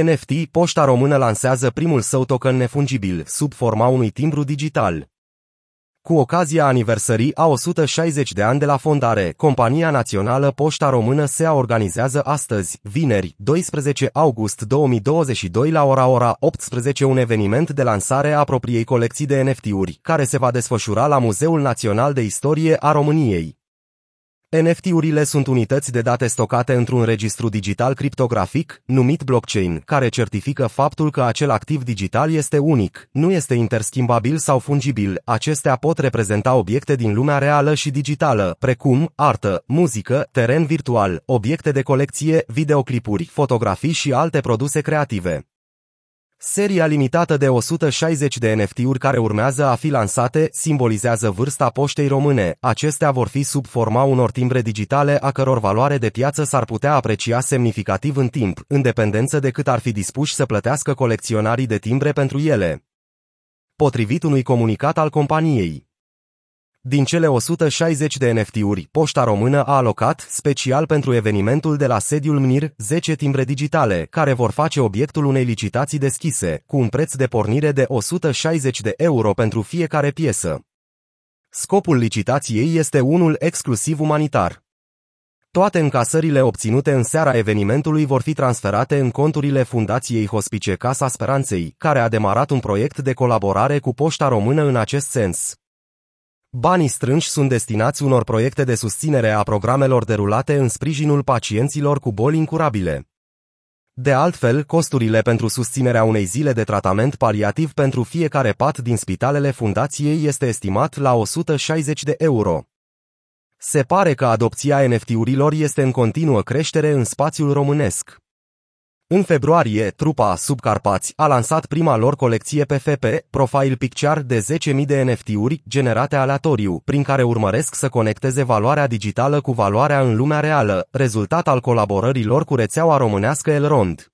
NFT, Poșta Română lansează primul său token nefungibil, sub forma unui timbru digital. Cu ocazia aniversării a 160 de ani de la fondare, Compania Națională Poșta Română se organizează astăzi, vineri, 12 august 2022 la ora ora 18 un eveniment de lansare a propriei colecții de NFT-uri, care se va desfășura la Muzeul Național de Istorie a României. NFT-urile sunt unități de date stocate într-un registru digital criptografic, numit blockchain, care certifică faptul că acel activ digital este unic, nu este interschimbabil sau fungibil. Acestea pot reprezenta obiecte din lumea reală și digitală, precum artă, muzică, teren virtual, obiecte de colecție, videoclipuri, fotografii și alte produse creative. Seria limitată de 160 de NFT-uri care urmează a fi lansate simbolizează vârsta poștei române. Acestea vor fi sub forma unor timbre digitale a căror valoare de piață s-ar putea aprecia semnificativ în timp, în dependență de cât ar fi dispuși să plătească colecționarii de timbre pentru ele. Potrivit unui comunicat al companiei. Din cele 160 de NFT-uri, Poșta Română a alocat, special pentru evenimentul de la sediul MNIR, 10 timbre digitale, care vor face obiectul unei licitații deschise, cu un preț de pornire de 160 de euro pentru fiecare piesă. Scopul licitației este unul exclusiv umanitar. Toate încasările obținute în seara evenimentului vor fi transferate în conturile Fundației Hospice Casa Speranței, care a demarat un proiect de colaborare cu Poșta Română în acest sens. Banii strânși sunt destinați unor proiecte de susținere a programelor derulate în sprijinul pacienților cu boli incurabile. De altfel, costurile pentru susținerea unei zile de tratament paliativ pentru fiecare pat din spitalele fundației este estimat la 160 de euro. Se pare că adopția NFT-urilor este în continuă creștere în spațiul românesc. În februarie, trupa Subcarpați a lansat prima lor colecție PFP, Profile Picture de 10.000 de NFT-uri generate aleatoriu, prin care urmăresc să conecteze valoarea digitală cu valoarea în lumea reală, rezultat al colaborării lor cu rețeaua românească Elrond.